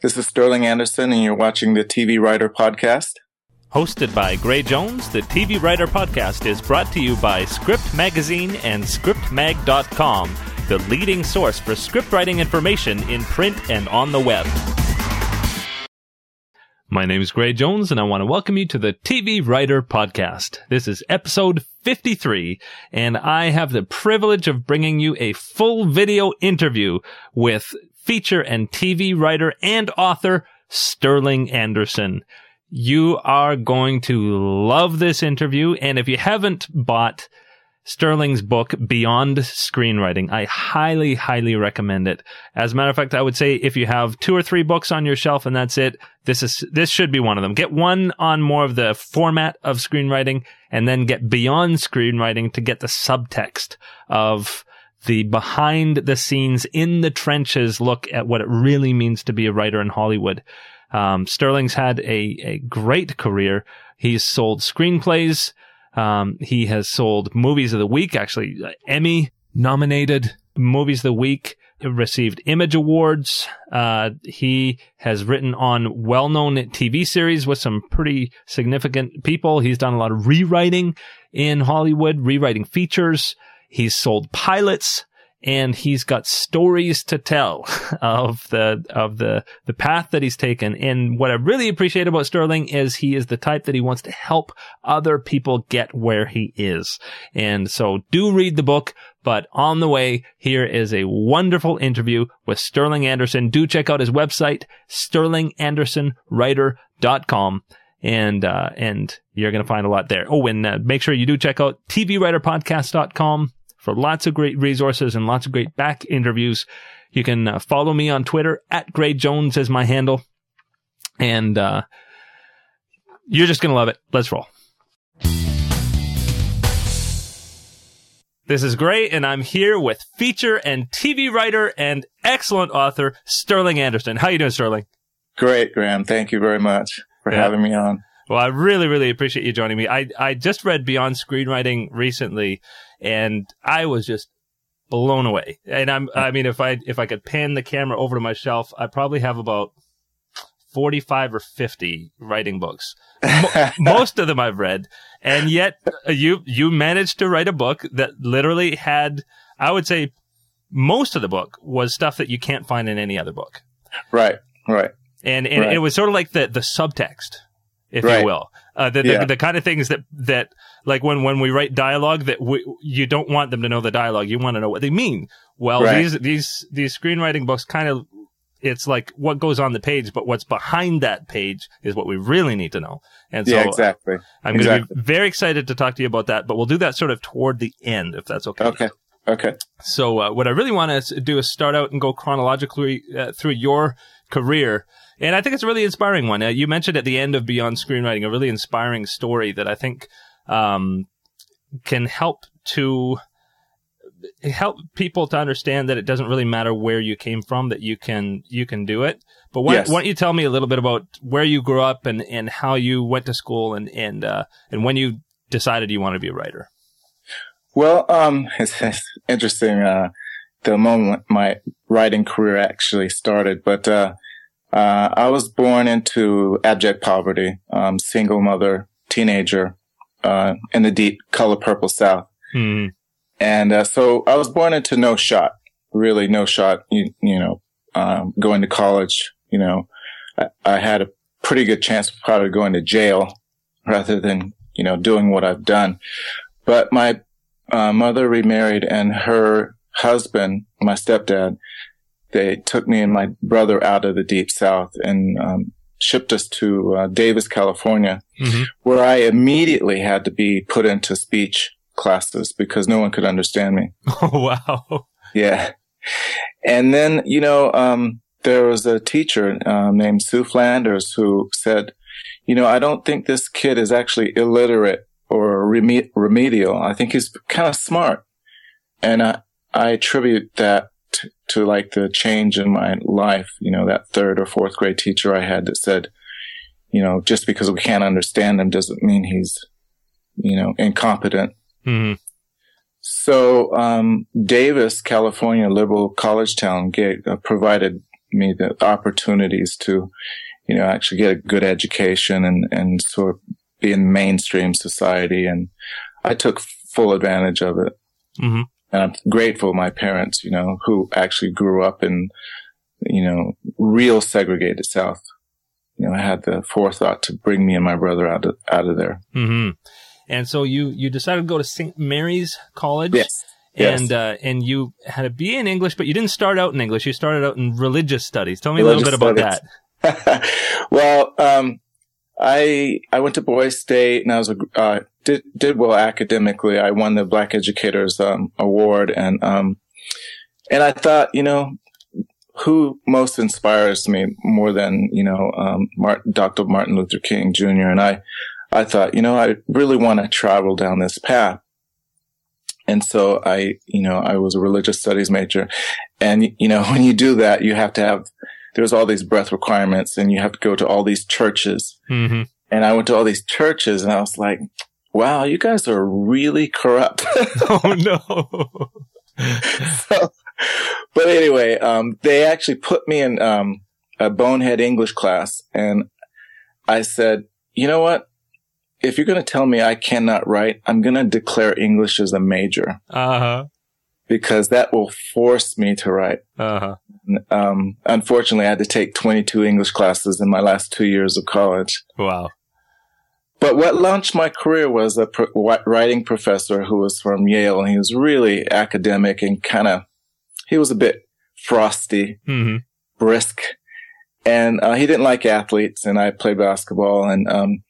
This is Sterling Anderson, and you're watching the TV Writer Podcast. Hosted by Gray Jones, the TV Writer Podcast is brought to you by Script Magazine and ScriptMag.com, the leading source for script writing information in print and on the web. My name is Gray Jones, and I want to welcome you to the TV Writer Podcast. This is episode 53, and I have the privilege of bringing you a full video interview with feature and TV writer and author Sterling Anderson. You are going to love this interview, and if you haven't bought Sterling's book, Beyond Screenwriting. I highly, highly recommend it. As a matter of fact, I would say if you have two or three books on your shelf and that's it, this is, this should be one of them. Get one on more of the format of screenwriting and then get beyond screenwriting to get the subtext of the behind the scenes in the trenches look at what it really means to be a writer in Hollywood. Um, Sterling's had a, a great career. He's sold screenplays. Um, he has sold movies of the week, actually uh, Emmy nominated movies of the week, received Image Awards. Uh, he has written on well-known TV series with some pretty significant people. He's done a lot of rewriting in Hollywood, rewriting features. He's sold pilots and he's got stories to tell of the of the the path that he's taken. And what I really appreciate about Sterling is he is the type that he wants to help other people get where he is. And so do read the book. But on the way, here is a wonderful interview with Sterling Anderson. Do check out his website, sterlingandersonwriter.com and uh, and you're going to find a lot there. Oh, and uh, make sure you do check out tvwriterpodcast.com for lots of great resources and lots of great back interviews. You can uh, follow me on Twitter at Gray Jones as my handle. And, uh, you're just going to love it. Let's roll. This is great, and I'm here with feature and TV writer and excellent author Sterling Anderson. How you doing, Sterling? Great, Graham. Thank you very much for yeah. having me on. Well, I really, really appreciate you joining me. I, I just read Beyond Screenwriting recently, and I was just blown away. And I'm, I mean, if I, if I could pan the camera over to my shelf, I probably have about 45 or 50 writing books. Most of them I've read. And yet uh, you, you managed to write a book that literally had, I would say most of the book was stuff that you can't find in any other book. Right. Right. And, and right. it was sort of like the, the subtext, if right. you will. Uh, the, yeah. the, the, kind of things that, that, like when, when we write dialogue that we, you don't want them to know the dialogue. You want to know what they mean. Well, right. these, these, these screenwriting books kind of, it's like what goes on the page, but what's behind that page is what we really need to know. And so yeah, exactly. I'm exactly. going to be very excited to talk to you about that, but we'll do that sort of toward the end, if that's okay. Okay. Okay. So, uh, what I really want to do is start out and go chronologically uh, through your career and I think it's a really inspiring one. Uh, you mentioned at the end of Beyond Screenwriting a really inspiring story that I think um, can help to help people to understand that it doesn't really matter where you came from that you can you can do it but why, yes. why, don't you tell me a little bit about where you grew up and and how you went to school and and uh, and when you decided you wanted to be a writer well um it's, it's interesting uh, the moment my writing career actually started but uh, uh, I was born into abject poverty, um, single mother, teenager, uh, in the deep color purple South. Mm. And, uh, so I was born into no shot, really no shot, you, you know, um, going to college, you know, I, I, had a pretty good chance of probably going to jail rather than, you know, doing what I've done. But my, uh, mother remarried and her husband, my stepdad, they took me and my brother out of the deep south and um, shipped us to uh, Davis, California, mm-hmm. where I immediately had to be put into speech classes because no one could understand me. Oh, wow. Yeah. And then, you know, um, there was a teacher uh, named Sue Flanders who said, you know, I don't think this kid is actually illiterate or remedial. I think he's kind of smart. And I, I attribute that to like the change in my life. You know, that third or fourth grade teacher I had that said, you know, just because we can't understand him doesn't mean he's, you know, incompetent. Mm-hmm. So, um, Davis, California, liberal college town, gave, uh, provided me the opportunities to, you know, actually get a good education and, and sort of be in mainstream society. And I took full advantage of it. hmm And I'm grateful my parents, you know, who actually grew up in, you know, real segregated South. You know, I had the forethought to bring me and my brother out of, out of there. hmm And so you you decided to go to St. Mary's College. Yes. Yes. And uh, and you had a BA in English, but you didn't start out in English. You started out in religious studies. Tell me a little bit Religious about studies. that. well, um, I I went to Boise State and I was uh, did did well academically. I won the Black Educators um, Award and um, and I thought, you know, who most inspires me more than you know um, Martin, Dr. Martin Luther King Jr. And I I thought, you know, I really want to travel down this path. And so I, you know, I was a religious studies major. And, you know, when you do that, you have to have, there's all these breath requirements and you have to go to all these churches. hmm And I went to all these churches and I was like, wow, you guys are really corrupt. Oh no. so, but anyway, um, they actually put me in, um, a bonehead English class and I said, you know what? If you're going to tell me I cannot write, I'm going to declare English as a major Uh huh. because that will force me to write. Uh huh. Um, unfortunately, I had to take 22 English classes in my last two years of college. Wow. But what launched my career was a pro- writing professor who was from Yale, and he was really academic and kind of, he was a bit frosty, hmm brisk, and uh, he didn't like athletes. And I played basketball, and um,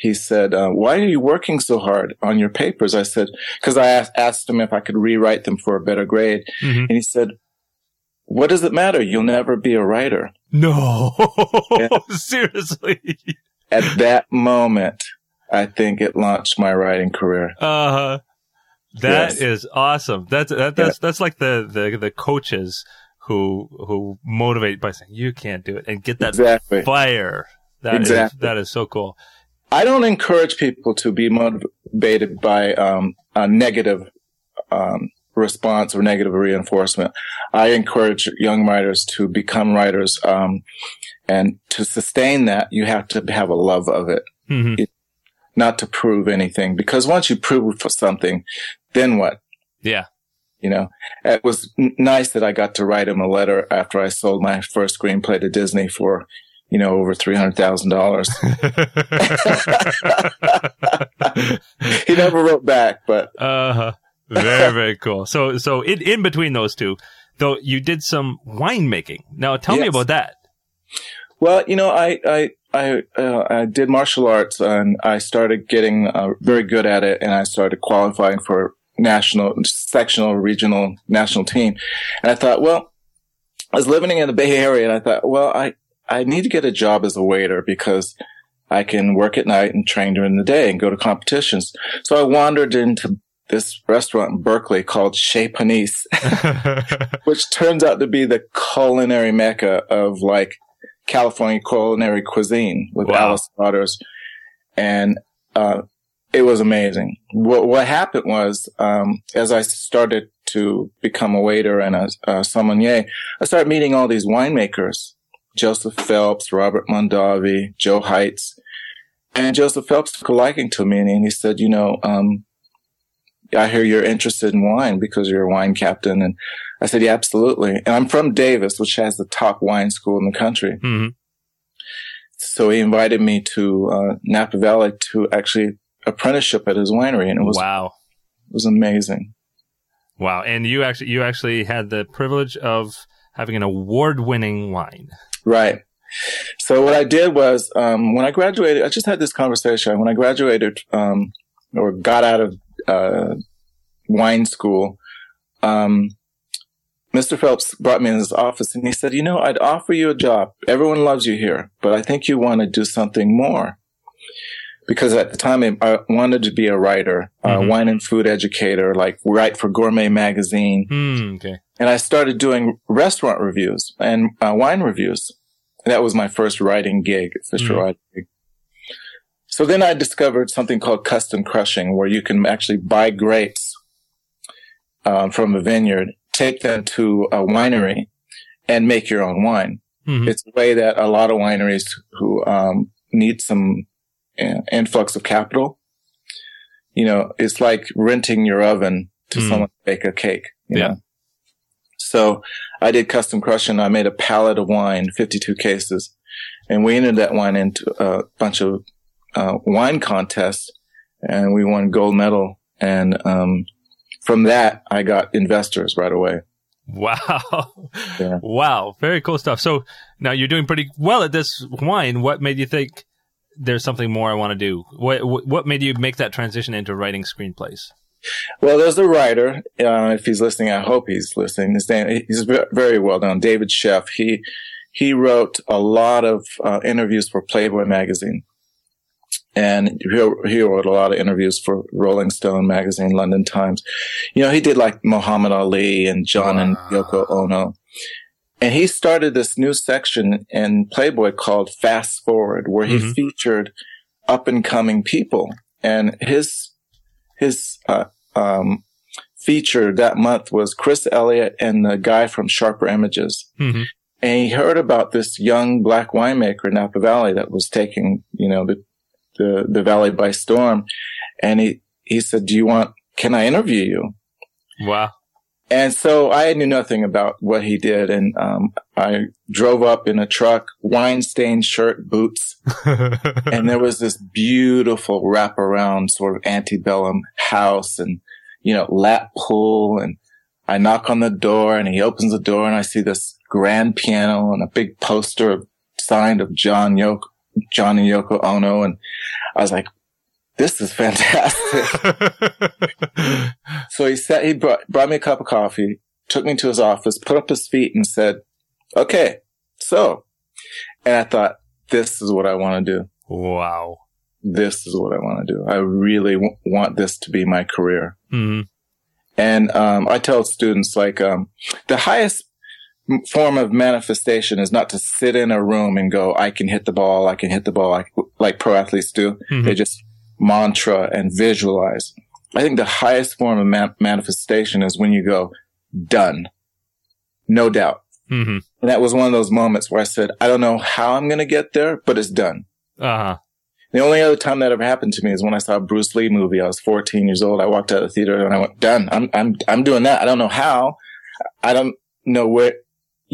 he said, uh, "Why are you working so hard on your papers?" I said, "Because I asked, asked him if I could rewrite them for a better grade," hmm and he said, "What does it matter? You'll never be a writer." No. Yeah. Seriously. At that moment, I think it launched my writing career. Uh huh. That Yes. is awesome. That's that, that's that's like the, the the coaches who who motivate by saying you can't do it and get that Exactly. fire. That is- Exactly. that is so cool. I don't encourage people to be motivated by um, a negative um, response or negative reinforcement. I encourage young writers to become writers, um, and to sustain that, you have to have a love of it, hmm not to prove anything. Because once you prove for something, then what? Yeah. You know, it was n- nice that I got to write him a letter after I sold my first screenplay to Disney for, you know, over three hundred thousand dollars. he never wrote back, but uh huh. Very very cool. So so in in between those two, though, you did some winemaking. Now tell me about that. Well, you know, I I I, uh, I did martial arts and I started getting uh, very good at it, and I started qualifying for national, sectional, regional, national team. And I thought, well, I was living in the Bay Area, and I thought, well, I I need to get a job as a waiter because I can work at night and train during the day and go to competitions. So I wandered into this restaurant in Berkeley called Chez Panisse. which turns out to be the culinary mecca of like California culinary cuisine with Wow. Alice Waters. And, uh, it was amazing. What, what happened was, um, as I started to become a waiter and a, a sommelier, I started meeting all these winemakers. Joseph Phelps, Robert Mondavi, Joe Heitz. And Joseph Phelps took a liking to me and he said, you know, um, I hear you're interested in wine because you're a wine captain. And I said, yeah, absolutely. And I'm from Davis, which has the top wine school in the country. hmm So he invited me to uh, Napa Valley to actually apprenticeship at his winery, and it was Wow. it was amazing. Wow. And you actually you actually had the privilege of having an award winning wine. Right. So what I did was um, when I graduated, I just had this conversation. When I graduated um, or got out of uh, wine school, um, Mr. Phelps brought me in his office and he said, "You know, I'd offer you a job. Everyone loves you here, but I think you want to do something more." Because at the time I- wanted to be a writer, a Mhm. wine and food educator, like write for Gourmet Magazine Hmm. Okay. and I started doing restaurant reviews and uh, wine reviews. And that was my first writing gig, official Mhm. writing gig. So then I discovered something called custom crushing, where you can actually buy grapes um, from a vineyard, take them to a winery, and make your own wine. Mhm. It's a way that a lot of wineries who um, need some uh, influx of capital, you know, it's like renting your oven to Mm. someone to bake a cake. You Yeah. Know? So I did custom crushing. I made a pallet of wine, 52 cases, and we entered that wine into a bunch of uh, wine contest and we won gold medal. And um, from that, I got investors right away. Wow. Yeah. Wow. Very cool stuff. So now you're doing pretty well at this wine. What made you think there's something more I want to do? What, what made you make that transition into writing screenplays? Well, there's a writer. Uh, if he's listening, I hope he's listening. His name, he's very well known, David Sheff. He he wrote a lot of uh, interviews for Playboy magazine, and he, he wrote a lot of interviews for Rolling Stone magazine, London Times. You know, he did like Muhammad Ali and John and Yoko Ono. And he started this new section in Playboy called Fast Forward, where he Mhm. featured up and coming people. And his his uh, um, feature that month was Chris Elliott and the guy from Sharper Images. Mm-hmm. And he heard about this young black winemaker in Napa Valley that was taking, you know, the, the, the valley by storm. And he, he said, do you want, can I interview you? Wow. And so I knew nothing about what he did. And, um, I drove up in a truck, wine stained shirt, boots, and there was this beautiful wraparound sort of antebellum house and, you know, lap pool. And I knock on the door and he opens the door and I see this grand piano and a big poster signed of John Yoko, John and Yoko Ono. And I was like, this is fantastic. so he said, he brought, brought me a cup of coffee, took me to his office, put up his feet and said, okay, so, and I thought, this is what I want to do wow. this is what I want to do. I really w- want this to be my career. hmm And um, I tell students like um, the highest form of manifestation is not to sit in a room and go, "I can hit the ball, I can hit the ball," like, pro athletes do. Mhm. They just mantra and visualize. I think the highest form of man- manifestation is when you go, "Done, no doubt." hmm And that was one of those moments where I said, "I don't know how I'm going to get there, but it's done." Uh-huh. The only other time that ever happened to me is when I saw a Bruce Lee movie. I was 14 years old. I walked out of the theater and I went, done. I'm, I'm, I'm doing that. I don't know how. I don't know where,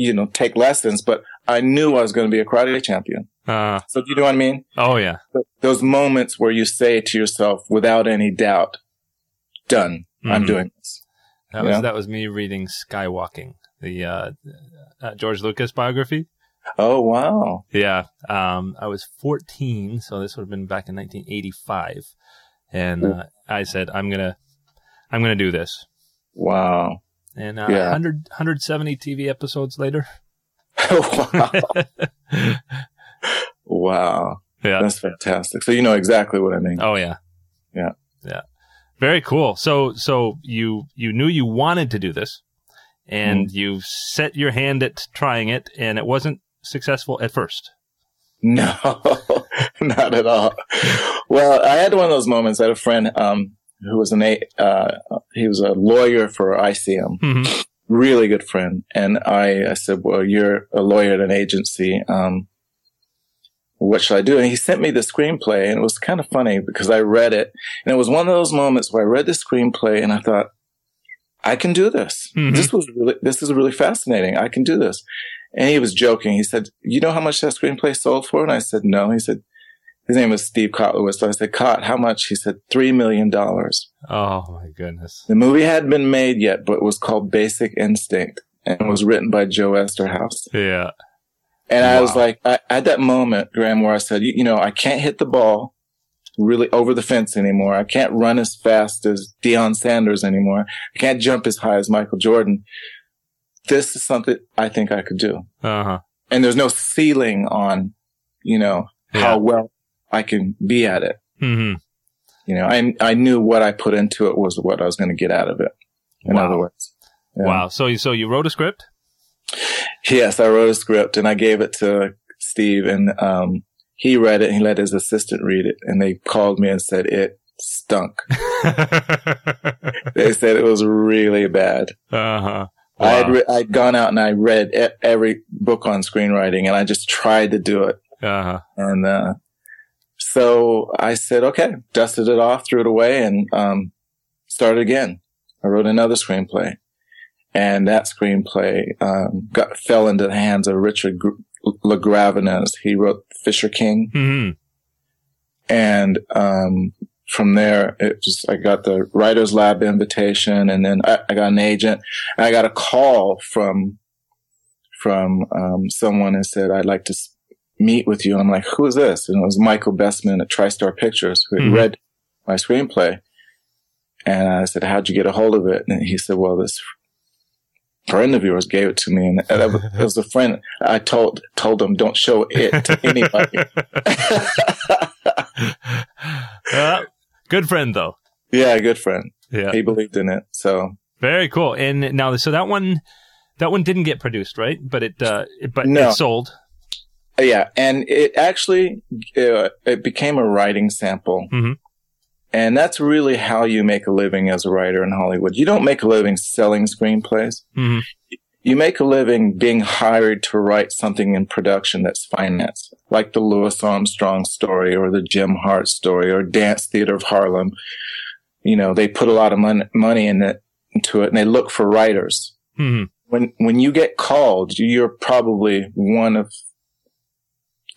you know, take lessons, but I knew I was going to be a karate champion. Uh, So do you know what I mean? oh, yeah. But those moments where you say to yourself without any doubt, done. I'm Mhm. doing this. That was that was me reading Skywalking, the uh, uh, George Lucas biography. Oh, wow. Yeah, um, I was 14, so this would have been back in 1985, and uh, I said, "I'm gonna, I'm gonna do this." Wow. And uh, Yeah. 100, 170 TV episodes later. wow. wow. Yeah. That's fantastic. So you know exactly what I mean. Oh yeah. Yeah. Yeah. Very cool. So so you you knew you wanted to do this, and you set your hand at trying it, and it wasn't successful at first. No, not at all. Well, I had one of those moments. I had a friend um, who was an a uh, he was a lawyer for ICM, Mhm. really good friend. And I, I said, "Well, you're a lawyer at an agency. Um, what should I do?" And he sent me the screenplay, and it was kind of funny because I read it, and it was one of those moments where I read the screenplay and I thought, "I can do this. Mhm. This was really this is really fascinating. I can do this." And he was joking. He said, "You know how much that screenplay sold for?" And I said, "No." He said, "His name was Steve Kotlowitz." So I said, "Cott, how much?" He said, three million dollars." Oh my goodness. The movie hadn't been made yet, but it was called Basic Instinct and was written by Joe Eszterhas. Yeah. And I was like, I, at that moment, Graham, where I said, you, you know, I can't hit the ball really over the fence anymore. I can't run as fast as Deion Sanders anymore. I can't jump as high as Michael Jordan. This is something I think I could do. Uh huh. And there's no ceiling on, you know, Yeah. how well I can be at it. hmm You know, I, I knew what I put into it was what I was going to get out of it. In Wow. other words. Yeah. Wow. So you so you wrote a script. Yes, I wrote a script and I gave it to Steve and um, he read it and he let his assistant read it and they called me and said it stunk. They said it was really bad. Uh huh. I had re- I'd gone out and I read e- every book on screenwriting, and I just tried to do it. Uh-huh. And uh, so I said, okay, dusted it off, threw it away, and um, started again. I wrote another screenplay, and that screenplay um, got fell into the hands of Richard Gr- LaGravenese. He wrote Fisher King, hmm and um, from there, it just I got the writers lab invitation, and then I, I got an agent, and I got a call from from um, someone and said I'd like to meet with you. And I'm like, who is this? And it was Michael Bestman at TriStar Pictures who had Mhm. read my screenplay, and I said, how'd you get a hold of it? And he said, well, this friend of yours gave it to me, and that was, it was a friend. I told told him don't show it to anybody. Uh, good friend though. yeah, good friend. Yeah. He believed in it, so. Very cool. And now, so that one, that one didn't get produced, right? But it, uh, it, but No. it sold. Yeah, and it actually uh, it became a writing sample, Mhm. and that's really how you make a living as a writer in Hollywood. You don't make a living selling screenplays. Mhm. You make a living being hired to write something in production that's financed, like the Louis Armstrong story or the Jim Hart story or Dance Theater of Harlem. You know, they put a lot of mon- money in it, into it, and they look for writers hmm when when you get called, you're probably one of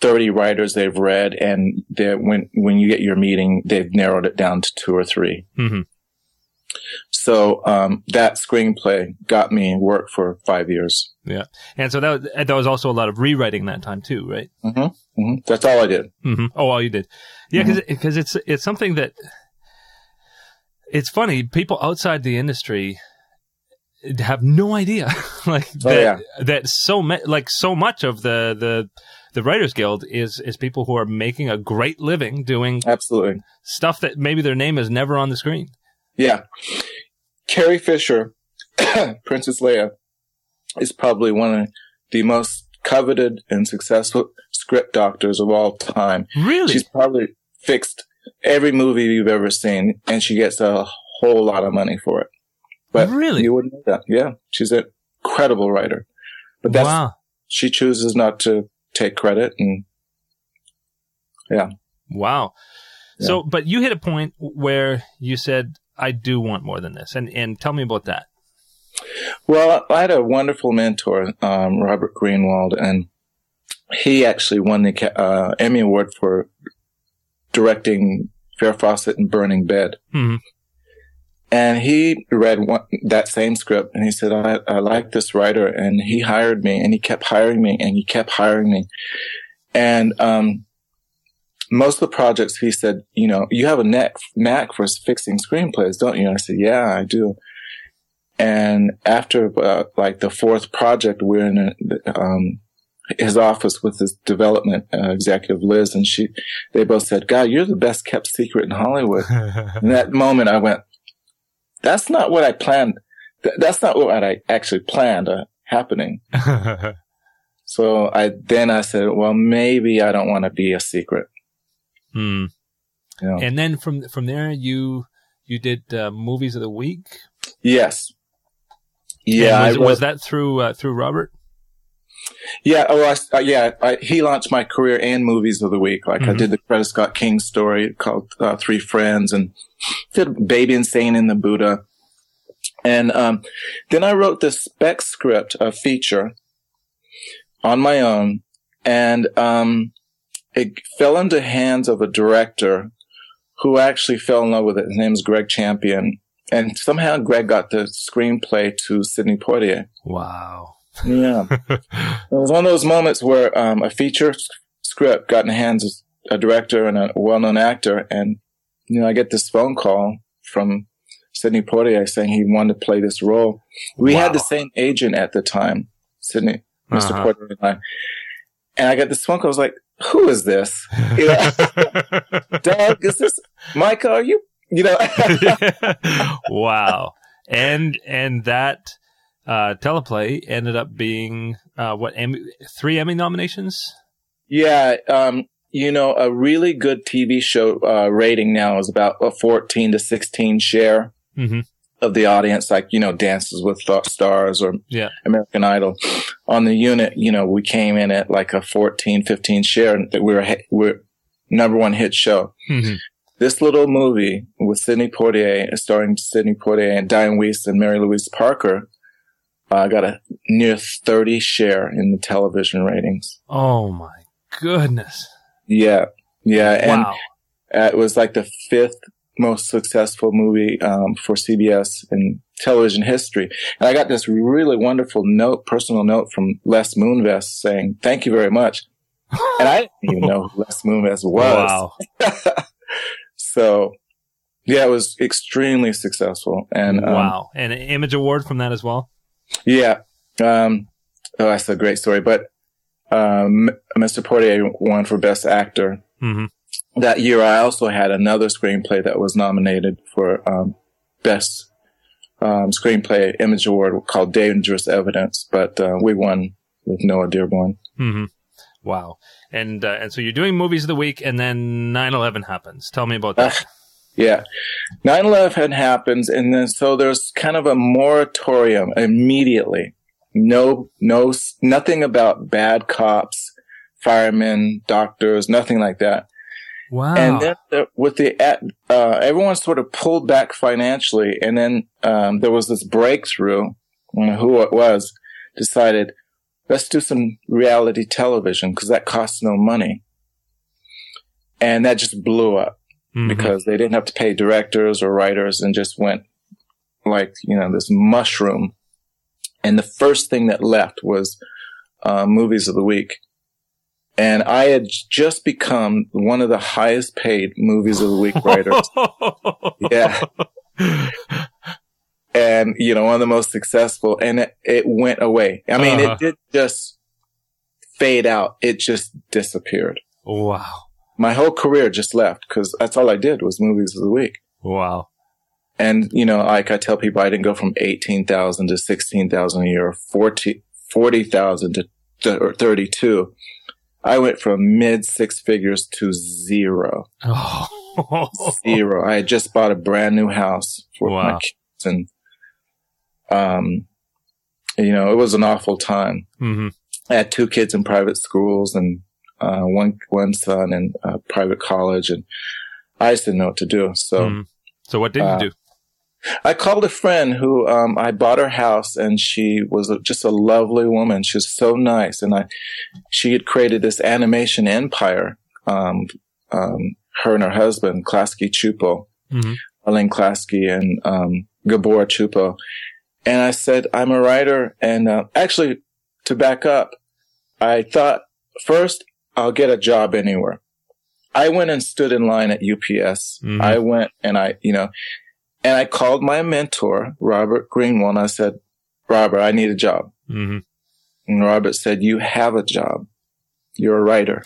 thirty writers they've read, and when when you get your meeting, they've narrowed it down to two or three. hmm So um, that screenplay got me work for five years. Yeah. And so that, was- that was also a lot of rewriting that time too, right? hmm That's all I did. hmm Oh, well, you did. Yeah, because because it's it's something that it's funny. People outside the industry have no idea, like Oh, that. yeah. That so ma- like so much of the the the Writers Guild is is people who are making a great living doing Absolutely. stuff that maybe their name is never on the screen. Yeah. Carrie Fisher, Princess Leia, is probably one of the most coveted and successful script doctors of all time. Really? She's probably fixed every movie you've ever seen, and she gets a whole lot of money for it. But Really? you wouldn't know that. Yeah, she's an incredible writer, but that's wow. she chooses not to take credit, and yeah. Wow. So, but you hit a point where you said, I do want more than this. And, and tell me about that. well, I had a wonderful mentor, um, Robert Greenwald, and he actually won the uh, Emmy Award for directing Farrah Fawcett and Burning Bed. hmm And he read one, that same script and he said, I, I like this writer. And he hired me and he kept hiring me and he kept hiring me. And, um, most of the projects he said, you know, you have a knack, knack for fixing screenplays, don't you? And I said, yeah, I do. And after, uh, like the fourth project, we're in a, um, his office with his development uh, executive Liz, and she, they both said, "God, you're the best kept secret in Hollywood." In that moment, I went, that's not what I planned. Th- that's not what I actually planned uh, happening. So I, then I said, well, maybe I don't want to be a secret. Hmm. You know? And then from, from there, you, you did, uh, movies of the week. yes. Yeah. Was, was that through, uh, through Robert? Yeah. Oh, I, uh, yeah. I, he launched my career and movies of the week. Like I Mhm. did the Coretta Scott King story called uh, Three Friends and did Baby Insane in the Buddha. And, um, then I wrote this spec script, a feature on my own. And, um, it fell into hands of a director who actually fell in love with it. His name is Gregg Champion. And somehow Gregg got the screenplay to Sidney Poitier. Wow. Yeah. It was one of those moments where um, a feature script got in the hands of a director and a well-known actor, and you know, I get this phone call from Sidney Poitier saying he wanted to play this role. We had the same agent at the time, Sidney, mister Uh-huh. Poitier and I. And I got this phone call. I was like, "Who is this? You know, Doug? Is this Micah? Are you? You know?" wow. And, and that, uh, teleplay ended up being, uh, what, Emmy, three Emmy nominations? Yeah, um, you know, a really good TV show uh, rating now is about a 14 to 16 share. Mhm. of the audience, like, you know, Dances with Stars or Yeah. American Idol. On the unit, you know, we came in at like a 14, 15 share and we were, we're number one hit show. Mhm. This little movie with Sidney Poitier, starring Sidney Poitier and Dianne Wiest and Mary Louise Parker, uh, got a near 30 share in the television ratings. Oh my goodness. Yeah. Yeah. And wow. uh, it was like the fifth most successful movie um, for CBS in television history. And I got this really wonderful note, personal note from Les Moonves saying, thank you very much. And I didn't even know who Les Moonves was. Wow. So yeah, it was extremely successful. And um, wow. And an image award from that as well. Yeah, um, oh, that's a great story. But um, Mr. Poitier won for Best Actor. hmm that year I also had another screenplay that was nominated for um, best um, screenplay image award called Dangerous Evidence, but uh, we won with Noah Dearborn. hmm Wow. And uh, and so you're doing movies of the week, and then 9/11 happens. Tell me about that. Yeah. 9-11 happens and then so there's kind of a moratorium immediately. No, no, nothing about bad cops, firemen, doctors, nothing like that. wow. And then the, with the, uh, everyone sort of pulled back financially. And then, um, there was this breakthrough, I don't know who it was, decided, let's do some reality television because that costs no money. And that just blew up Mhm. because they didn't have to pay directors or writers and just went like, you know, this mushroom. And the first thing that left was, uh, movies of the week. And I had just become one of the highest paid movies of the week writers. yeah. And, you know, one of the most successful and it, it went away. I mean, Uh-huh. it did just fade out. It just disappeared. wow. My whole career just left because that's all I did was movies of the week. Wow. And, you know, like I tell people, I didn't go from 18,000 to 16,000 a year or 40 40,000 to, to or 32. I went from mid six figures to zero. Oh. zero. I had just bought a brand new house for my kids and, um, you know, it was an awful time. hmm I had two kids in private schools and, uh, one, one son in uh, private college and I just didn't know what to do. So, Mhm. So what did Uh, you do? I called a friend who um, I bought her house, and she was a, just a lovely woman. She was so nice, and I she had created this animation empire. Um, um, her and her husband, Klasky Csupo, Mhm. Arlene Klasky, and um, Gabor Csupo. And I said, I'm a writer, and uh, actually, to back up, I thought first I'll get a job anywhere. I went and stood in line at UPS. Mhm. I went and I, you know, and I called my mentor, Robert Greenwald, and I said, Robert, I need a job. hmm And Robert said, you have a job. You're a writer.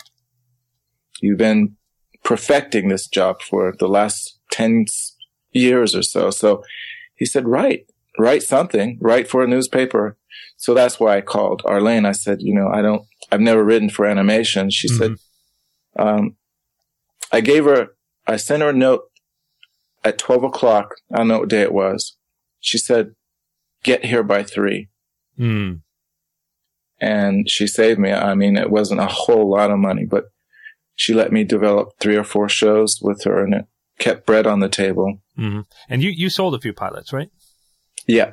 You've been perfecting this job for the last 10 years or so. So he said, write, write something, write for a newspaper. So that's why I called Arlene. I said, you know, I don't, I've never written for animation. She said, um, I gave her, I sent her a note at 12 o'clock. I don't know what day it was. She said, get here by three. Mm. And she saved me. I mean, it wasn't a whole lot of money, but she let me develop three or four shows with her and it kept bread on the table. hmm And you you sold a few pilots, right? Yeah.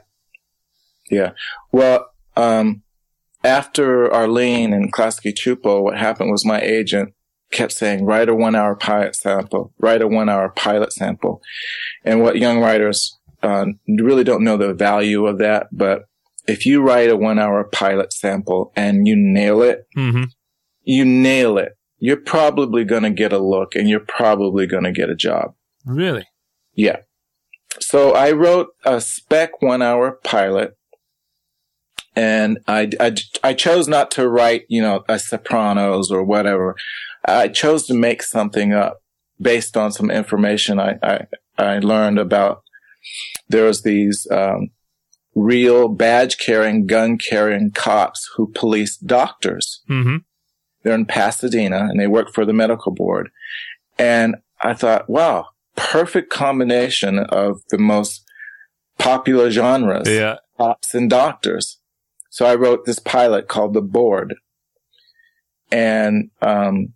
Yeah. Well, um, after Arlene and Klasky Csupo, what happened was my agent kept saying, write a one hour pilot sample, write a one hour pilot sample. And what young writers, uh, really don't know the value of that. But if you write a one hour pilot sample and you nail it, hmm you nail it. You're probably going to get a look and you're probably going to get a job. Really? Yeah. So I wrote a spec one hour pilot and I, I, I chose not to write, you know, a Sopranos or whatever. I chose to make something up based on some information I, I, I learned about. There was these, um, real badge carrying, gun carrying cops who police doctors. hmm They're in Pasadena and they work for the medical board. And I thought, wow, perfect combination of the most popular genres, Yeah. cops and doctors. So I wrote this pilot called The Board. And, um,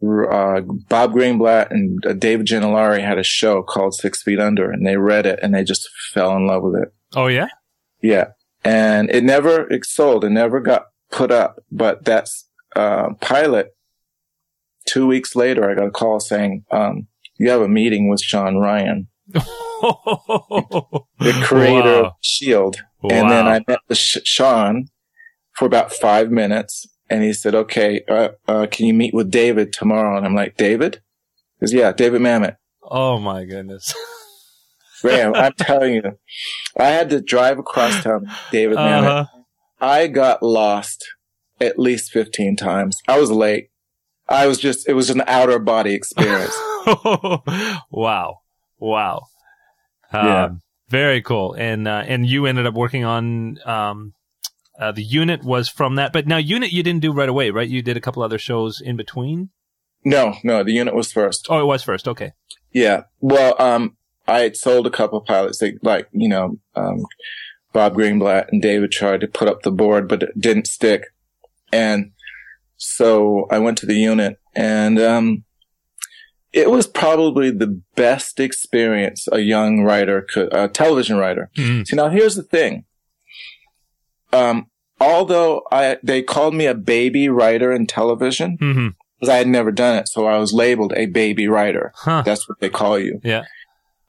uh, Bob Greenblatt and uh, David Janollari had a show called Six Feet Under and they read it and they just fell in love with it. Oh yeah. Yeah. And it never it sold. It never got put up. But that's, uh, pilot. Two weeks later, I got a call saying, um, you have a meeting with Shawn Ryan, the creator of Wow. And then I met with Sh- Shawn for about five minutes and he said, okay, uh, uh, can you meet with David tomorrow? And I'm like, David? He goes, yeah, David Mamet. Oh my goodness. Graham, I'm telling you, I had to drive across town, David Mamet. Uh-huh. I got lost at least 15 times. I was late. I was just, it was an outer body experience. wow. Wow. Um, Yeah. Very cool. And, uh, and you ended up working on, um, uh, the unit was from that, but now unit you didn't do right away, right? You did a couple other shows in between. no, no, the unit was first. Oh, it was first. Okay. Yeah. Well, um, I had sold a couple of pilots, like, like, you know, um, Bob Greenblatt and David tried to put up the board, but it didn't stick. And so I went to the unit and, um, it was probably the best experience a young writer could, a television writer. Mhm. See, now here's the thing. Um, although I, they called me a baby writer in television because I had never done it. So I was labeled a baby writer. Huh. That's what they call you. Yeah.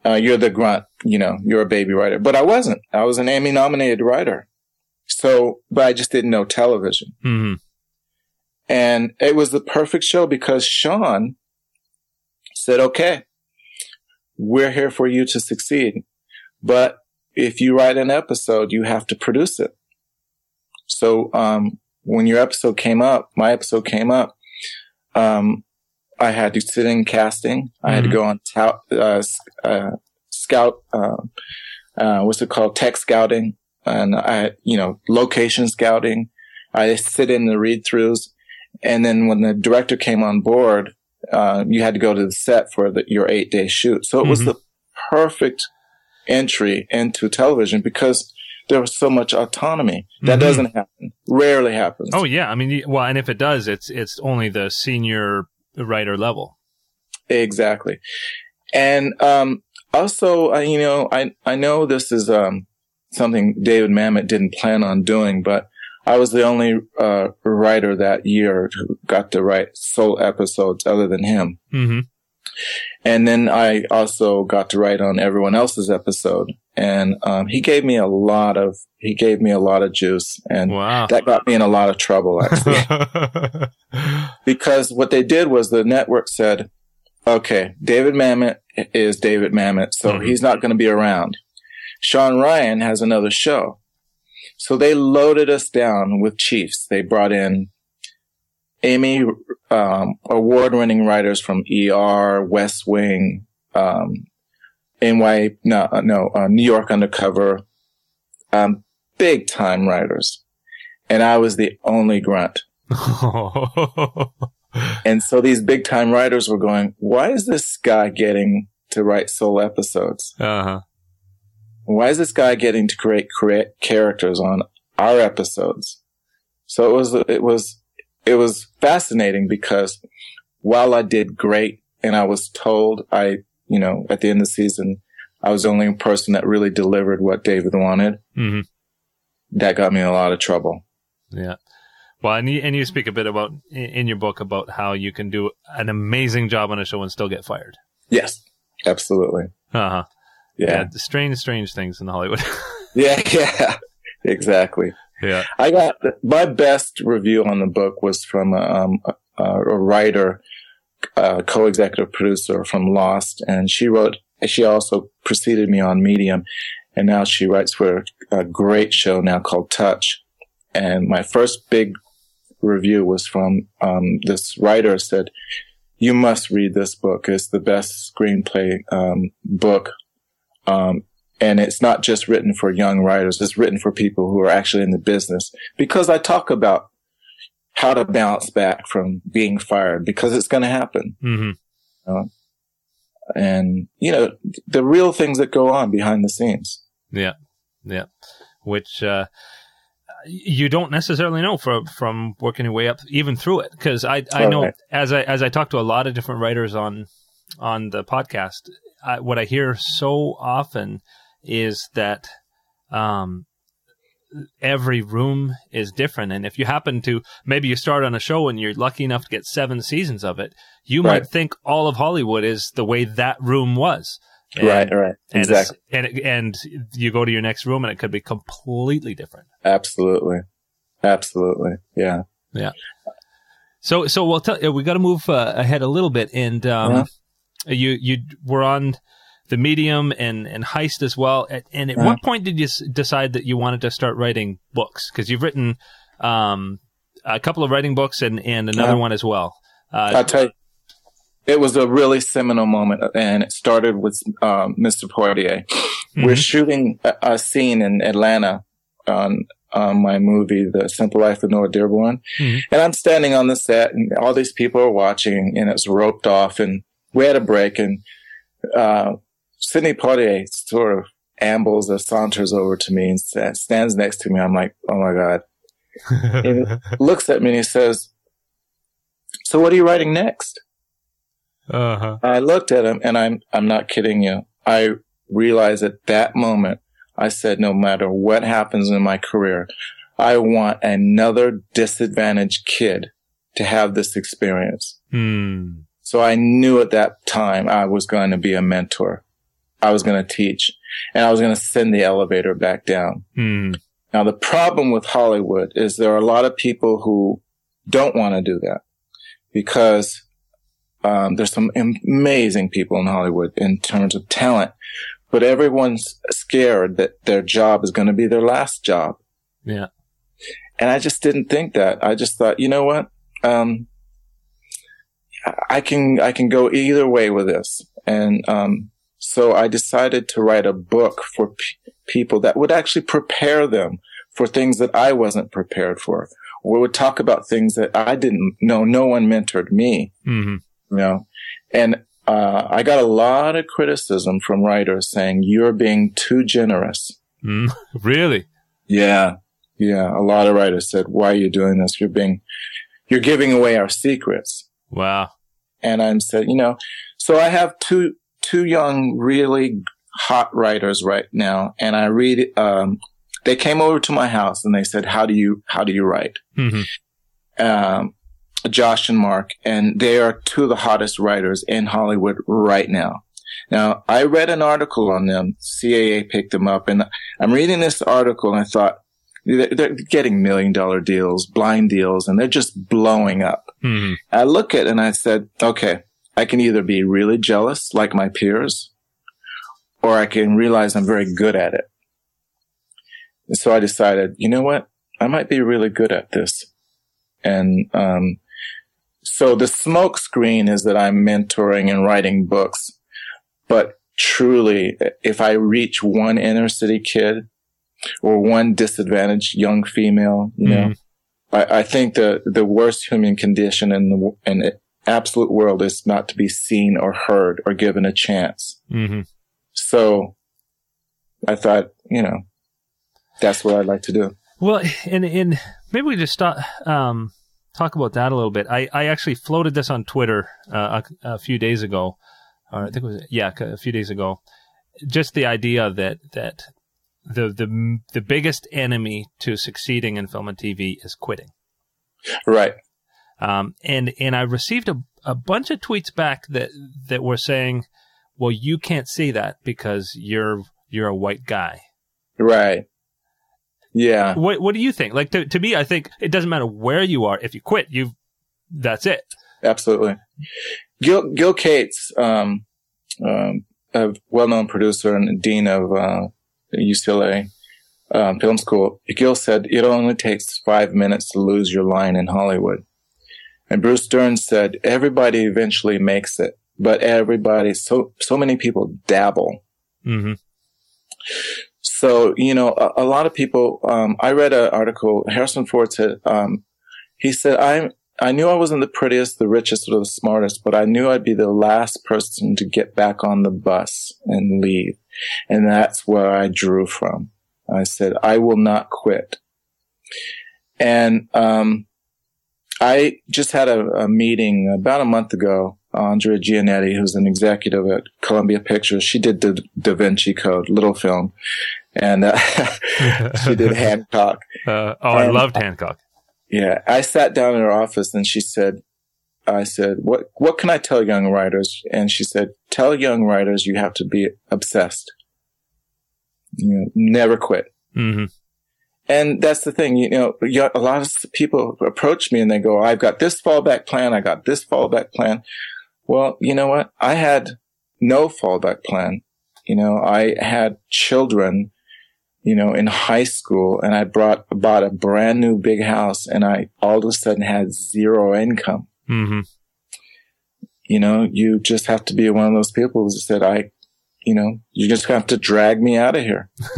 Uh, you're the grunt, you know, you're a baby writer, but I wasn't. I was an Emmy nominated writer. So, but I just didn't know television. hmm And it was the perfect show because Shawn said, okay, we're here for you to succeed. But if you write an episode, you have to produce it. So, um, when your episode came up, my episode came up, um, I had to sit in casting. I had to Mhm. go on uh, uh, scout, uh, uh, what's it called? Tech scouting. And I, you know, location scouting. I sit in the read throughs. And then when the director came on board, uh, you had to go to the set for the, your eight day shoot. So it was Mhm. the perfect entry into television because there was so much autonomy. That Mhm. doesn't happen. Rarely happens. Oh yeah. I mean, well, and if it does, it's, it's only the senior writer level. Exactly. And, um, also, uh, you know, I, I know this is, um, something David Mamet didn't plan on doing, but I was the only, uh, writer that year who got to write sole episodes other than him. hmm And then I also got to write on everyone else's episode. And, um, he gave me a lot of, he gave me a lot of juice and Wow. that got me in a lot of trouble, actually. because what they did was the network said, okay, David Mamet is David Mamet, so Mhm. he's not going to be around. Shawn Ryan has another show. So they loaded us down with chiefs. They brought in Emmy um, award winning writers from ER, West Wing, um, NY, no, uh, no, uh, New York Undercover, um, big time writers. And I was the only grunt. And so these big time writers were going, why is this guy getting to write sole episodes? uh-huh. Why is this guy getting to create, create characters on our episodes? So it was, it was, it was fascinating because while I did great and I was told I, you know, at the end of the season, I was the only person that really delivered what David wanted. hmm That got me in a lot of trouble. Yeah. Well, and you, and you speak a bit about in in your book about how you can do an amazing job on a show and still get fired. Yes, absolutely. Uh huh. Yeah. The strange, strange things in Hollywood. Yeah. Yeah. exactly. yeah. I got my best review on the book was from um, a, a writer, uh, co-executive producer from Lost, and she wrote. She also preceded me on Medium, and now she writes for a great show now called Touch. And my first big review was from um, this writer said, "You must read this book. It's the best screenplay um, book." Um, and it's not just written for young writers. It's written for people who are actually in the business because I talk about how to bounce back from being fired because it's going to happen. hmm And, you know, the real things that go on behind the scenes. Yeah, yeah. Which uh, you don't necessarily know from from working your way up, even through it. Because I I know as I as I talk to a lot of different writers on on the podcast, I, what I hear so often is that um, every room is different. And if you happen to, maybe you start on a show and you're lucky enough to get seven seasons of it, you right. might think all of Hollywood is the way that room was. And, right, right, exactly. And, and and you go to your next room and it could be completely different. Absolutely, absolutely, yeah, yeah. So so we'll tell you we got to move uh, ahead a little bit, and um, uh-huh. You you were on the medium and, and heist as well. And at what point did you decide that you wanted to start writing books? Because you've written um, a couple of writing books and, and another one as well. Uh, I'll tell you, it was a really seminal moment, and it started with um, Mr. Poitier. Mm-hmm. We're shooting a, a, scene in Atlanta on, on my movie, The Simple Life of Noah Dearborn. Mm-hmm. And I'm standing on the set, and all these people are watching, and it's roped off, and we had a break, and uh, Sidney Poitier sort of ambles or saunters over to me and stands next to me. I'm like, oh my God. he looks at me and he says, so what are you writing next? Uh-huh. I looked at him and I'm, I'm not kidding you. I realized at that moment, I said, no matter what happens in my career, I want another disadvantaged kid to have this experience. Hmm. So I knew at that time I was going to be a mentor. I was going to teach and I was going to send the elevator back down. Mm. Now, the problem with Hollywood is there are a lot of people who don't want to do that because um, there's some amazing people in Hollywood in terms of talent, but everyone's scared that their job is going to be their last job. Yeah. And I just didn't think that. I just thought, you know what? Um, I can, I can go either way with this. And, um, so I decided to write a book for p- people that would actually prepare them for things that I wasn't prepared for. We would talk about things that I didn't know. No one mentored me, mm-hmm. you know, and uh, I got a lot of criticism from writers saying you're being too generous. Mm, really? Yeah, yeah. A lot of writers said, "Why are you doing this? You're being, you're giving away our secrets." Wow. And I'm said, you know, so I have two two young, really hot writers right now, and I read. Um, they came over to my house and they said, "How do you how do you write?" Mm-hmm. Um, Josh and Mark, and they are two of the hottest writers in Hollywood right now. Now, I read an article on them. CAA picked them up, and I'm reading this article, and I thought they're getting million dollar deals, blind deals, and they're just blowing up. Mm-hmm. I look at it and I said, okay, I can either be really jealous like my peers, or I can realize I'm very good at it. And so I decided, you know what? I might be really good at this. And, um, so the smoke screen is that I'm mentoring and writing books. But truly, if I reach one inner city kid or one disadvantaged young female, you mm. know, I, I, think the, the worst human condition in the, in absolute world is not to be seen or heard or given a chance. Mm-hmm. So I thought, you know, that's what I'd like to do. Well, and, and maybe we just stop. um, talk about that a little bit. I, I actually floated this on Twitter uh, a, a, few days ago, or I think it was yeah, a few days ago. Just the idea that that the the the biggest enemy to succeeding in film and TV is quitting. Right. Um, and and I received a, a bunch of tweets back that that were saying, "Well, you can't see that because you're you're a white guy." Right. Yeah. What What do you think? Like to to me, I think it doesn't matter where you are. If you quit, you that's it. Absolutely. Gil Gil Cates, um, um, a well-known producer and dean of uh, UCLA um, Film School, Gil said it only takes five minutes to lose your line in Hollywood. And Bruce Dern said, everybody eventually makes it, but everybody, so, so many people dabble. Mm-hmm. So, you know, a, a lot of people, um, I read an article, Harrison Ford said, um, he said, I, I knew I wasn't the prettiest, the richest, or the smartest, but I knew I'd be the last person to get back on the bus and leave. And that's where I drew from. I said, I will not quit. And, um, I just had a, a, meeting about a month ago. Andrea Giannetti, who's an executive at Columbia Pictures, she did the Da Vinci Code, little film, and uh, she did Hancock. Uh, oh, and, I loved Hancock. Yeah, I sat down in her office and she said, I said, what, what can I tell young writers? And she said, tell young writers you have to be obsessed. You know, never quit. Mm-hmm. And that's the thing, you know, a lot of people approach me and they go, I've got this fallback plan. I got this fallback plan. Well, you know what? I had no fallback plan. You know, I had children, you know, in high school and I brought, bought a brand new big house and I all of a sudden had zero income. Mm-hmm. You know, you just have to be one of those people who said, I, you know, you just have to drag me out of here.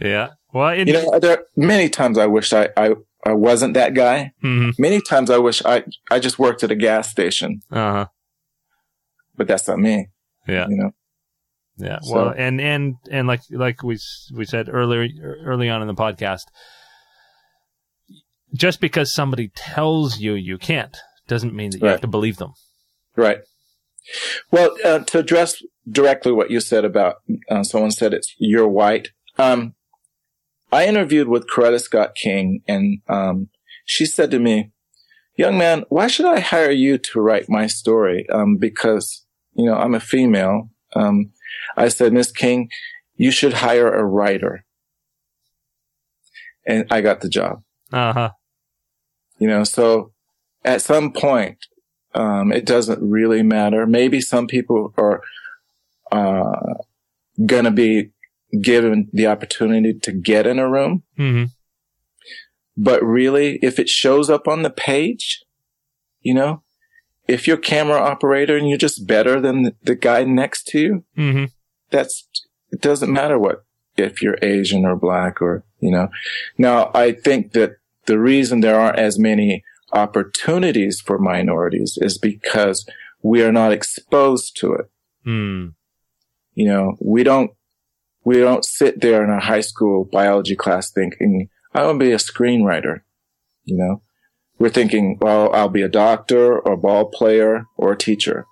yeah. Well, it, you know, there are many times I wish I, I, I wasn't that guy. Mm-hmm. Many times I wish I, I just worked at a gas station. Uh-huh. But that's not me. Yeah. You know? Yeah. So, well, and, and, and like, like we, we said earlier, early on in the podcast, just because somebody tells you you can't doesn't mean that you right. have to believe them. Right. Well, uh, to address directly what you said about uh, someone said it's you're white. Um, I interviewed with Coretta Scott King and, um, she said to me, young man, why should I hire you to write my story? Um, because, you know, I'm a female. Um, I said, Miss King, you should hire a writer. And I got the job. Uh huh. You know, so at some point, um, it doesn't really matter. Maybe some people are, uh, gonna be given the opportunity to get in a room. Mm-hmm. But really, if it shows up on the page, you know, if you're camera operator and you're just better than the, the guy next to you, mm-hmm. that's, it doesn't matter what, if you're Asian or black or, you know. Now, I think that the reason there aren't as many opportunities for minorities is because we are not exposed to it. Mm. You know, we don't we don't sit there in a high school biology class thinking, I want to be a screenwriter. You know, we're thinking, well, I'll be a doctor or a ball player or a teacher.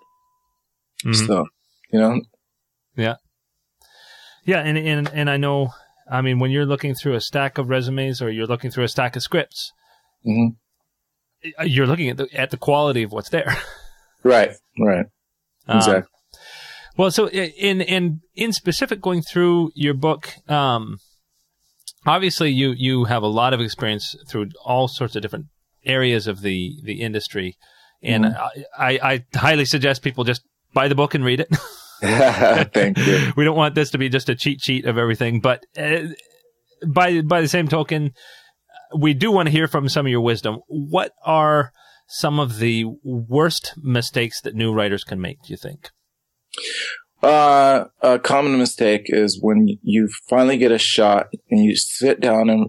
Mm-hmm. So, you know, yeah, yeah, and and and I know, I mean, when you're looking through a stack of resumes or you're looking through a stack of scripts, mm-hmm. you're looking at the at the quality of what's there. Right, right, um, exactly. Well, so in in in specific, going through your book, um, obviously you you have a lot of experience through all sorts of different areas of the the industry, and mm-hmm. I, I highly suggest people just buy the book and read it. Thank you. we don't want this to be just a cheat sheet of everything, but uh, by by the same token, we do want to hear from some of your wisdom. What are some of the worst mistakes that new writers can make? Do you think? Uh, a common mistake is when you finally get a shot and you sit down in,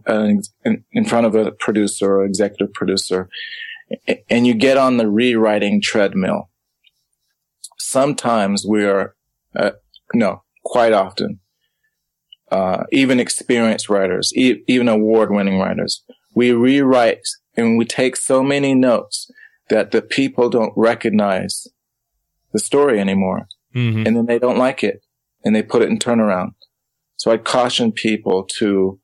in, in front of a producer or executive producer and you get on the rewriting treadmill. Sometimes we are, uh, no, quite often, uh, even experienced writers, e- even award winning writers, we rewrite and we take so many notes that the people don't recognize the story anymore mm-hmm. and then they don't like it and they put it in turnaround. So I caution people to,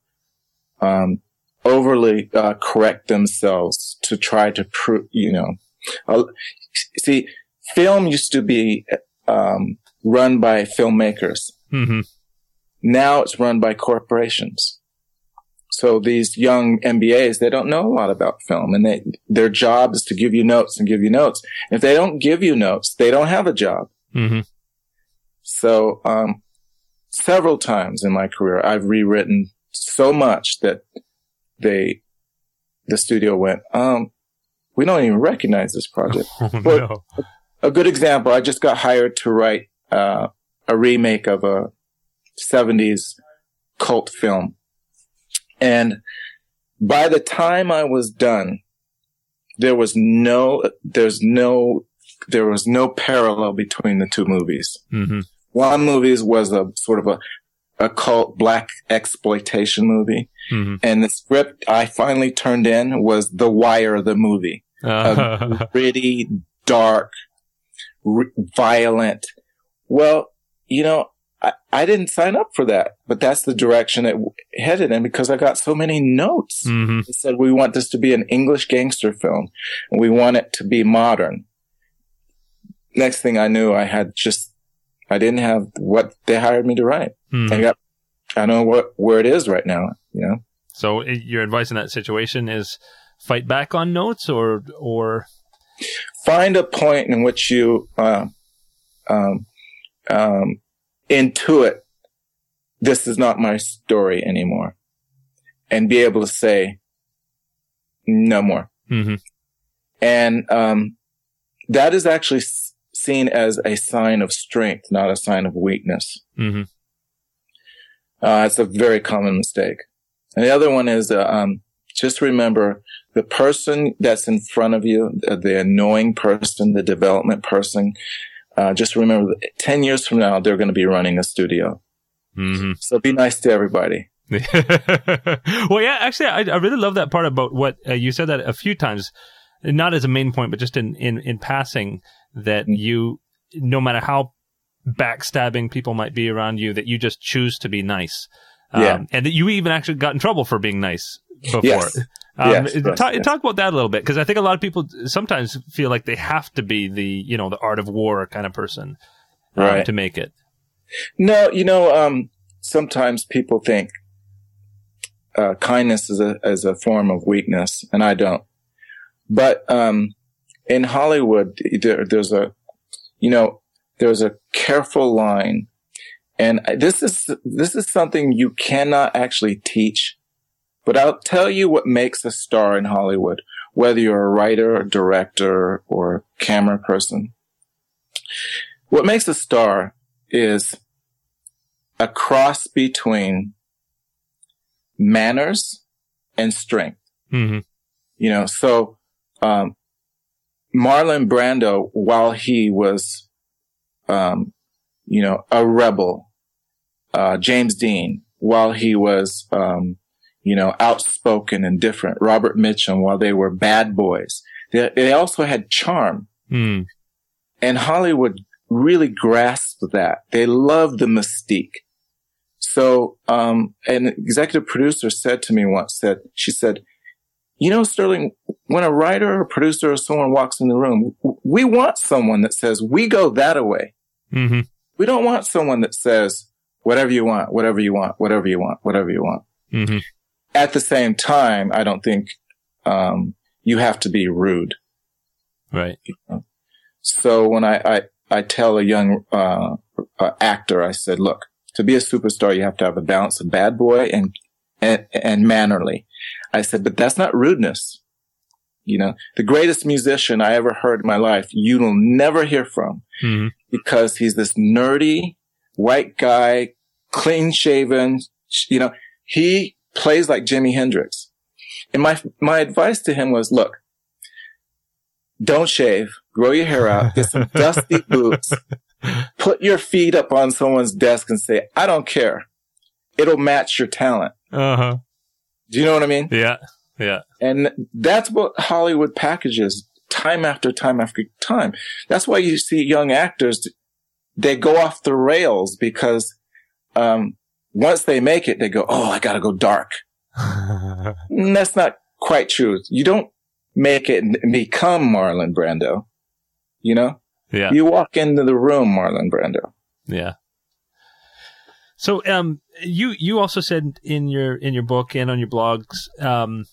um, overly uh, correct themselves to try to prove, you know, uh, see, film used to be um, run by filmmakers. Mm-hmm. Now it's run by corporations. So these young MBAs, they don't know a lot about film and they, their job is to give you notes and give you notes. If they don't give you notes, they don't have a job. Mm-hmm. So, um, several times in my career, I've rewritten so much that they, the studio went, um, we don't even recognize this project. Oh, no. A good example, I just got hired to write, uh, a remake of a 70s cult film. And by the time I was done, there was no, there's no, there was no parallel between the two movies. Mm-hmm One movies was a sort of a, a cult black exploitation movie. Mm-hmm. And the script I finally turned in was The Wire, the movie. Uh, A gritty, dark, violent. Well, you know, I, I didn't sign up for that, but that's the direction it w- headed in because I got so many notes. mhm. They said, we want this to be an English gangster film and we want it to be modern. Next thing I knew, I had just, I didn't have what they hired me to write. Mhm. I got, I know what, where it is right now, you know? So your advice in that situation is fight back on notes or or Find a point in which you, uh, um, um, intuit, this is not my story anymore and be able to say, no more. Mhm. And um, that is actually seen as a sign of strength, not a sign of weakness. Mhm. Uh, it's a very common mistake. And the other one is uh, um, just remember the person that's in front of you, the, the annoying person, the development person. Uh, just remember, that 10 years from now, they're going to be running a studio. Mhm. So be nice to everybody. well, yeah, actually, I, I really love that part about what uh, you said that a few times, not as a main point, but just in, in, in passing, that Mm. you, no matter how backstabbing people might be around you, that you just choose to be nice. Um, Yeah. And that you even actually got in trouble for being nice before. Yes. Um, Yes, talk, talk about that a little bit, because I think a lot of people sometimes feel like they have to be the, you know, the art of war kind of person um, Right. to make it. No, you know, um, sometimes people think uh, kindness is a is a form of weakness, and I don't. But um, in Hollywood, there, there's a, you know, there's a careful line, and this is this is something you cannot actually teach. But I'll tell you what makes a star in Hollywood, whether you're a writer, or director, or camera person. What makes a star is a cross between manners and strength. hmm You know, so um, Marlon Brando, while he was, um, you know, a rebel, uh, James Dean, while he was, um, you know, outspoken and different, Robert Mitchum, while they were bad boys, they, they also had charm. Mm. And Hollywood really grasped that. They loved the mystique. So, um, an executive producer said to me once, said, she said, you know, Sterling, when a writer or producer or someone walks in the room, we want someone that says, we go that way. hmm We don't want someone that says, whatever you want, whatever you want, whatever you want, whatever you want. hmm At the same time, I don't think, um, you have to be rude. Right. So when I, I, I tell a young, uh, uh, actor, I said, look, to be a superstar, you have to have a balance of bad boy and, and, and mannerly. I said, but that's not rudeness. You know, the greatest musician I ever heard in my life, you will never hear from hmm because he's this nerdy white guy, clean shaven. You know, he plays like Jimi Hendrix. And my, my advice to him was, look, don't shave, grow your hair out, get some dusty boots, put your feet up on someone's desk and say, I don't care. It'll match your talent. Uh huh. Do you know what I mean? Yeah. Yeah. And that's what Hollywood packages time after time after time. That's why you see young actors, they go off the rails because, um, once they make it, they go, Oh, I gotta go dark. That's not quite true. You don't make it and become Marlon Brando. You know, yeah. you walk into the room, Marlon Brando. Yeah. So, um, you you also said in your in your book and on your blogs, um,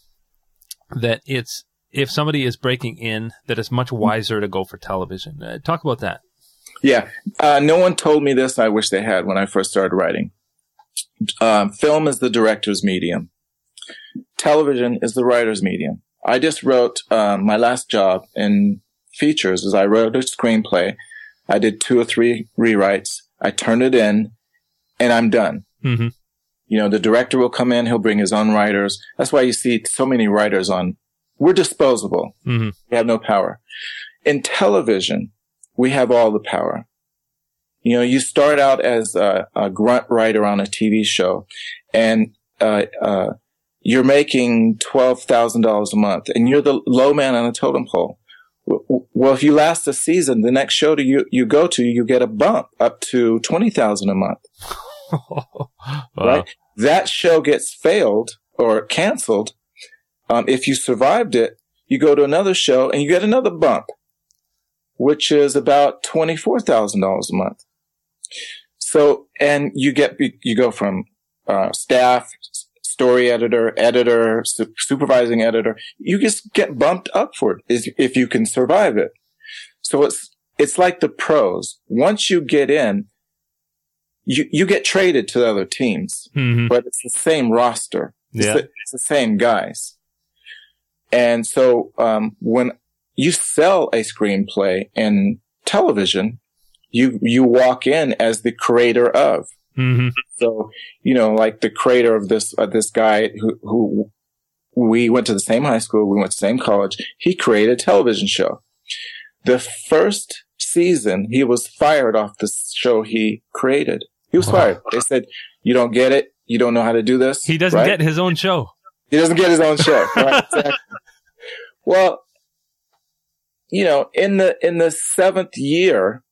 that it's if somebody is breaking in, that it's much wiser to go for television. Uh, talk about that. Yeah. Uh, no one told me this. I wish they had when I first started writing. Um, film is the director's medium. Television is the writer's medium. I just wrote um, my last job in features is I wrote a screenplay. I did two or three rewrites. I turned it in and I'm done. hmm You know, the director will come in. He'll bring his own writers. That's why you see so many writers on. We're disposable. hmm We have no power. In television, we have all the power. You know, you start out as a, a grunt writer on a TV show and, uh, uh, you're making $12,000 a month and you're the low man on the totem pole. Well, if you last a season, the next show to you, you go to, you get a bump up to 20,000 a month. wow. Right? That show gets failed or canceled. Um, if you survived it, you go to another show and you get another bump, which is about $24,000 a month. So, and you get, you go from, uh, staff, story editor, editor, su- supervising editor, you just get bumped upward if you can survive it. So it's, it's like the pros. Once you get in, you, you get traded to the other teams, mm-hmm. but it's the same roster. It's, yeah. the, it's the same guys. And so, um, when you sell a screenplay in television, you, you walk in as the creator of. Mm-hmm. So, you know, like the creator of this, uh, this guy who, who we went to the same high school, we went to the same college. He created a television show. The first season, he was fired off the show he created. He was fired. They said, you don't get it. You don't know how to do this. He doesn't right? get his own show. He doesn't get his own show. Right? exactly. Well, you know, in the, in the seventh year,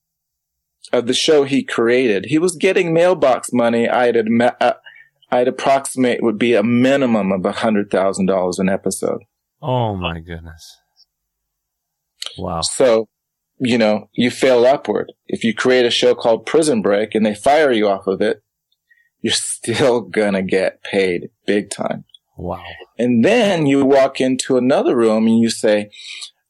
of the show he created. He was getting mailbox money. I'd admi- uh, I'd approximate would be a minimum of a hundred thousand dollars an episode. Oh my goodness! Wow. So, you know, you fail upward. If you create a show called Prison Break and they fire you off of it, you're still gonna get paid big time. Wow. And then you walk into another room and you say,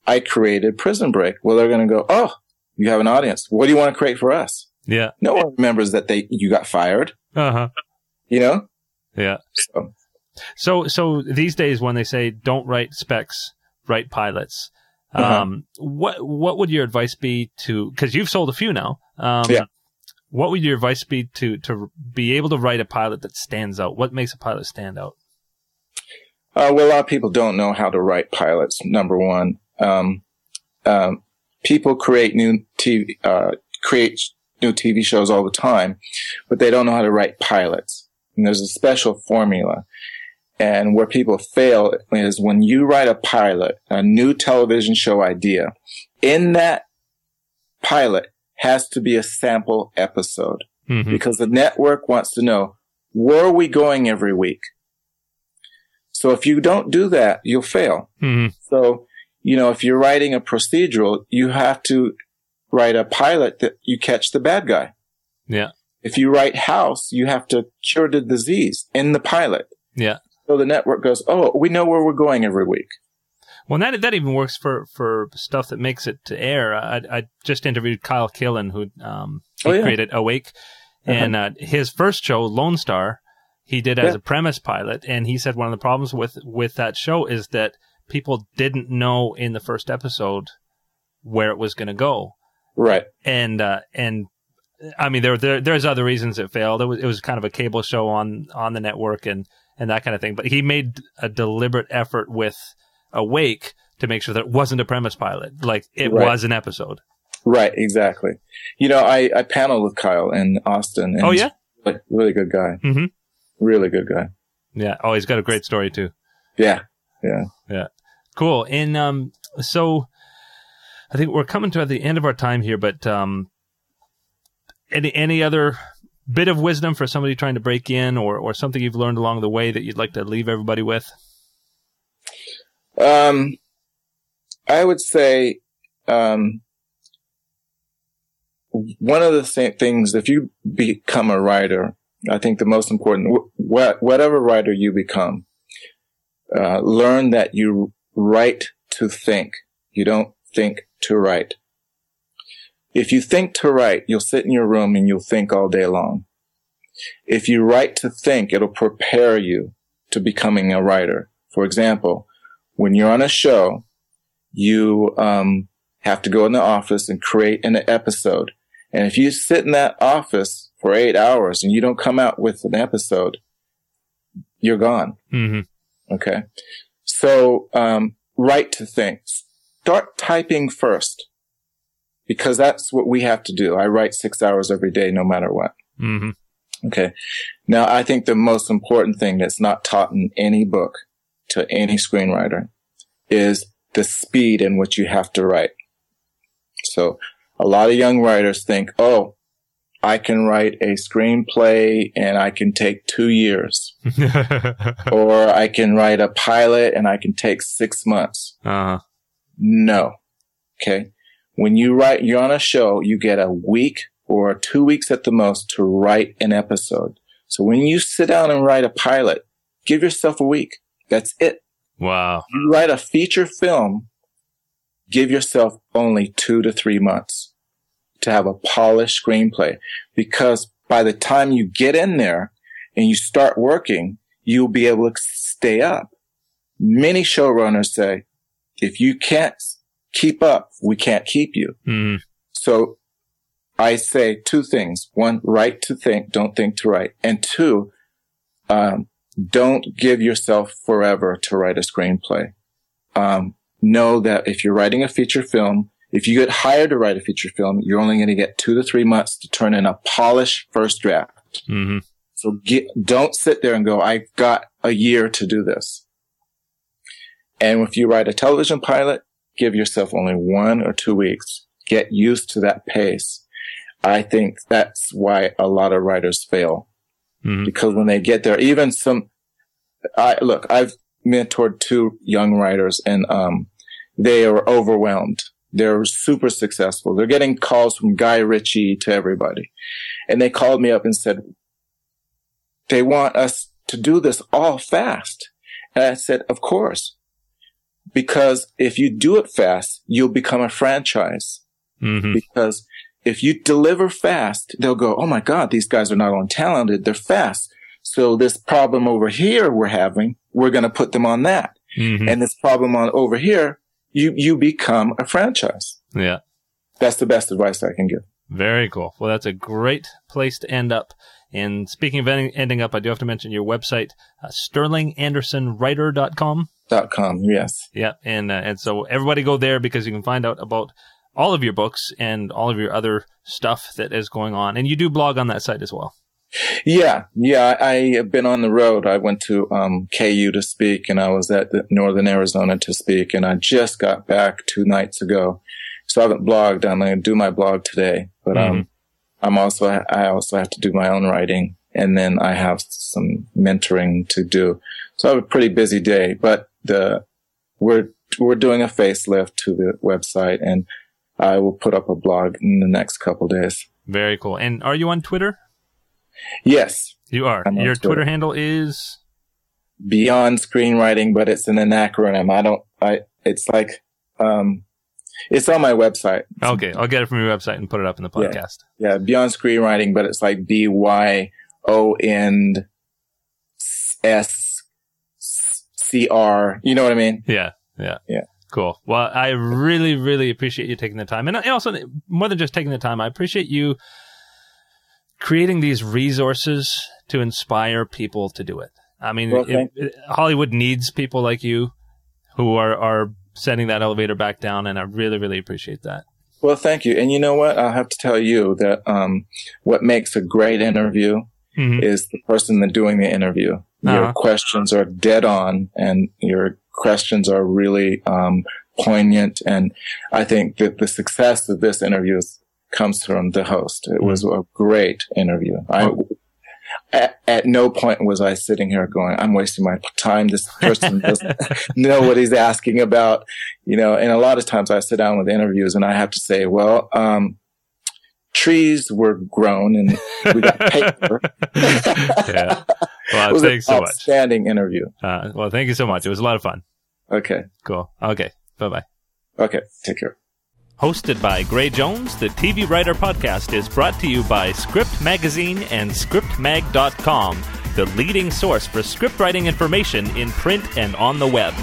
I created Prison Break. Well, they're to go, Oh, you have an audience. What do you want to create for us? Yeah. No one remembers that they you got fired. Uh huh. You know. Yeah. So. so so these days when they say don't write specs, write pilots. Uh-huh. Um, what what would your advice be to? Because you've sold a few now. Um, yeah. What would your advice be to to be able to write a pilot that stands out? What makes a pilot stand out? Uh, well, a lot of people don't know how to write pilots. Number one, um, um, people create new TV, uh, create new TV shows all the time, but they don't know how to write pilots. And there's a special formula. And where people fail is when you write a pilot, a new television show idea, in that pilot has to be a sample episode mm-hmm. because the network wants to know where are we going every week? So if you don't do that, you'll fail. Mm-hmm. So you know, if you're writing a procedural, you have to write a pilot that you catch the bad guy. Yeah. If you write house, you have to cure the disease in the pilot. Yeah. So the network goes, oh, we know where we're going every week. Well, that that even works for, for stuff that makes it to air. I, I just interviewed Kyle Killen, who um, he oh, yeah. created Awake, uh-huh. and uh, his first show, Lone Star, he did as yeah. a premise pilot, and he said one of the problems with with that show is that people didn't know in the first episode where it was going to go. Right. And, uh, and I mean, there, there, there's other reasons it failed. It was, it was kind of a cable show on, on the network and, and that kind of thing. But he made a deliberate effort with Awake to make sure that it wasn't a premise pilot. Like it right. was an episode. Right. Exactly. You know, I, I paneled with Kyle in Austin. oh, yeah? Really, really good guy. Mm-hmm. Really good guy. Yeah. Oh, he's got a great story too. Yeah. Yeah. Yeah. Cool. And um, so I think we're coming to the end of our time here, but um, any any other bit of wisdom for somebody trying to break in, or or something you've learned along the way that you'd like to leave everybody with? Um, I would say, um, one of the th- things if you become a writer, I think the most important, wh- whatever writer you become, uh, learn that you write to think. You don't think to write. If you think to write, you'll sit in your room and you'll think all day long. If you write to think, it'll prepare you to becoming a writer. For example, when you're on a show, you um, have to go in the office and create an episode. And if you sit in that office for eight hours and you don't come out with an episode, you're gone. Mm-hmm. Okay. So, um, write to think. Start typing first. Because that's what we have to do. I write six hours every day, no matter what. hmm Okay. Now, I think the most important thing that's not taught in any book to any screenwriter is the speed in which you have to write. So a lot of young writers think, oh, I can write a screenplay and I can take two years, or I can write a pilot and I can take six months. uh, No. Okay. When you write, you're on a show, you get a week or two weeks at the most to write an episode. So when you sit down and write a pilot, give yourself a week. That's it. wow. You write a feature film, give yourself only two to three months to have a polished screenplay because by the time you get in there and you start working, you'll be able to stay up. Many showrunners say, if you can't keep up, we can't keep you. Mm, So I say two things. One, write to think, don't think to write. And two, um, don't give yourself forever to write a screenplay. Um, know that if you're writing a feature film, if you get hired to write a feature film, you're only going to get two to three months to turn in a polished first draft. hmm So get, don't sit there and go, I've got a year to do this. And if you write a television pilot, give yourself only one or two weeks. Get used to that pace. I think that's why a lot of writers fail hmm because when they get there, even some, I look, I've mentored two young writers and, um, they are overwhelmed. They're super successful. They're getting calls from Guy Ritchie to everybody. And they called me up and said, they want us to do this all fast. And I said, of course, because if you do it fast, you'll become a franchise hmm because if you deliver fast, they'll go, Oh my God, these guys are not only talented, they're fast. So this problem over here we're having, we're going to put them on that. hmm And this problem on over here, you, you become a franchise. Yeah. That's the best advice I can give. Very cool. Well, that's a great place to end up. And speaking of ending, ending up, I do have to mention your website, uh, sterlingandersonwriter.com. Dot com. Yes. Yeah. And, uh, and so everybody go there because you can find out about all of your books and all of your other stuff that is going on. And you do blog on that site as well. Yeah. Yeah. I, have been on the road. I went to, um, KU to speak and I was at the Northern Arizona to speak and I just got back two nights ago. So I haven't blogged. I'm going to do my blog today, but, um, I'm also, I also have to do my own writing and then I have some mentoring to do. So I have a pretty busy day, but the, we're, we're doing a facelift to the website and I will put up a blog in the next couple days. Very cool. And are you on Twitter? Yes. You are. I'm Your Twitter. Twitter handle is beyond screenwriting, but it's an acronym. I don't, I, it's like, um, it's on my website. okay. I'll get it from your website and put it up in the podcast. Yeah. Beyond screenwriting, but it's like B Y O N S C R. You know what I mean? Yeah. Yeah. Yeah. Cool. Well, I really, really appreciate you taking the time. And also, more than just taking the time, I appreciate you creating these resources to inspire people to do it. I mean, Well, it- it- Hollywood needs people like you who are, are setting that elevator back down. And I really, really appreciate that. Well, thank you. And you know what? I'll have to tell you that, um, what makes a great interview Mhm. is the person that doing the interview. Uh-huh. Your questions are dead on and your questions are really, um, poignant. And I think that the success of this interview is, comes from the host. It was a great interview. I, at, at no point was I sitting here going, I'm wasting my time. This person doesn't know what he's asking about, you know, and a lot of times I sit down with interviews and I have to say, well, um, trees were grown and we got paper. yeah. Well, thanks an so much. outstanding interview. Uh, well, thank you so much. It was a lot of fun. Okay. Cool. Okay. Bye bye. Okay. Take care. Hosted by Gray Jones, the TV Writer Podcast is brought to you by Script Magazine and ScriptMag.com, the leading source for script writing information in print and on the web.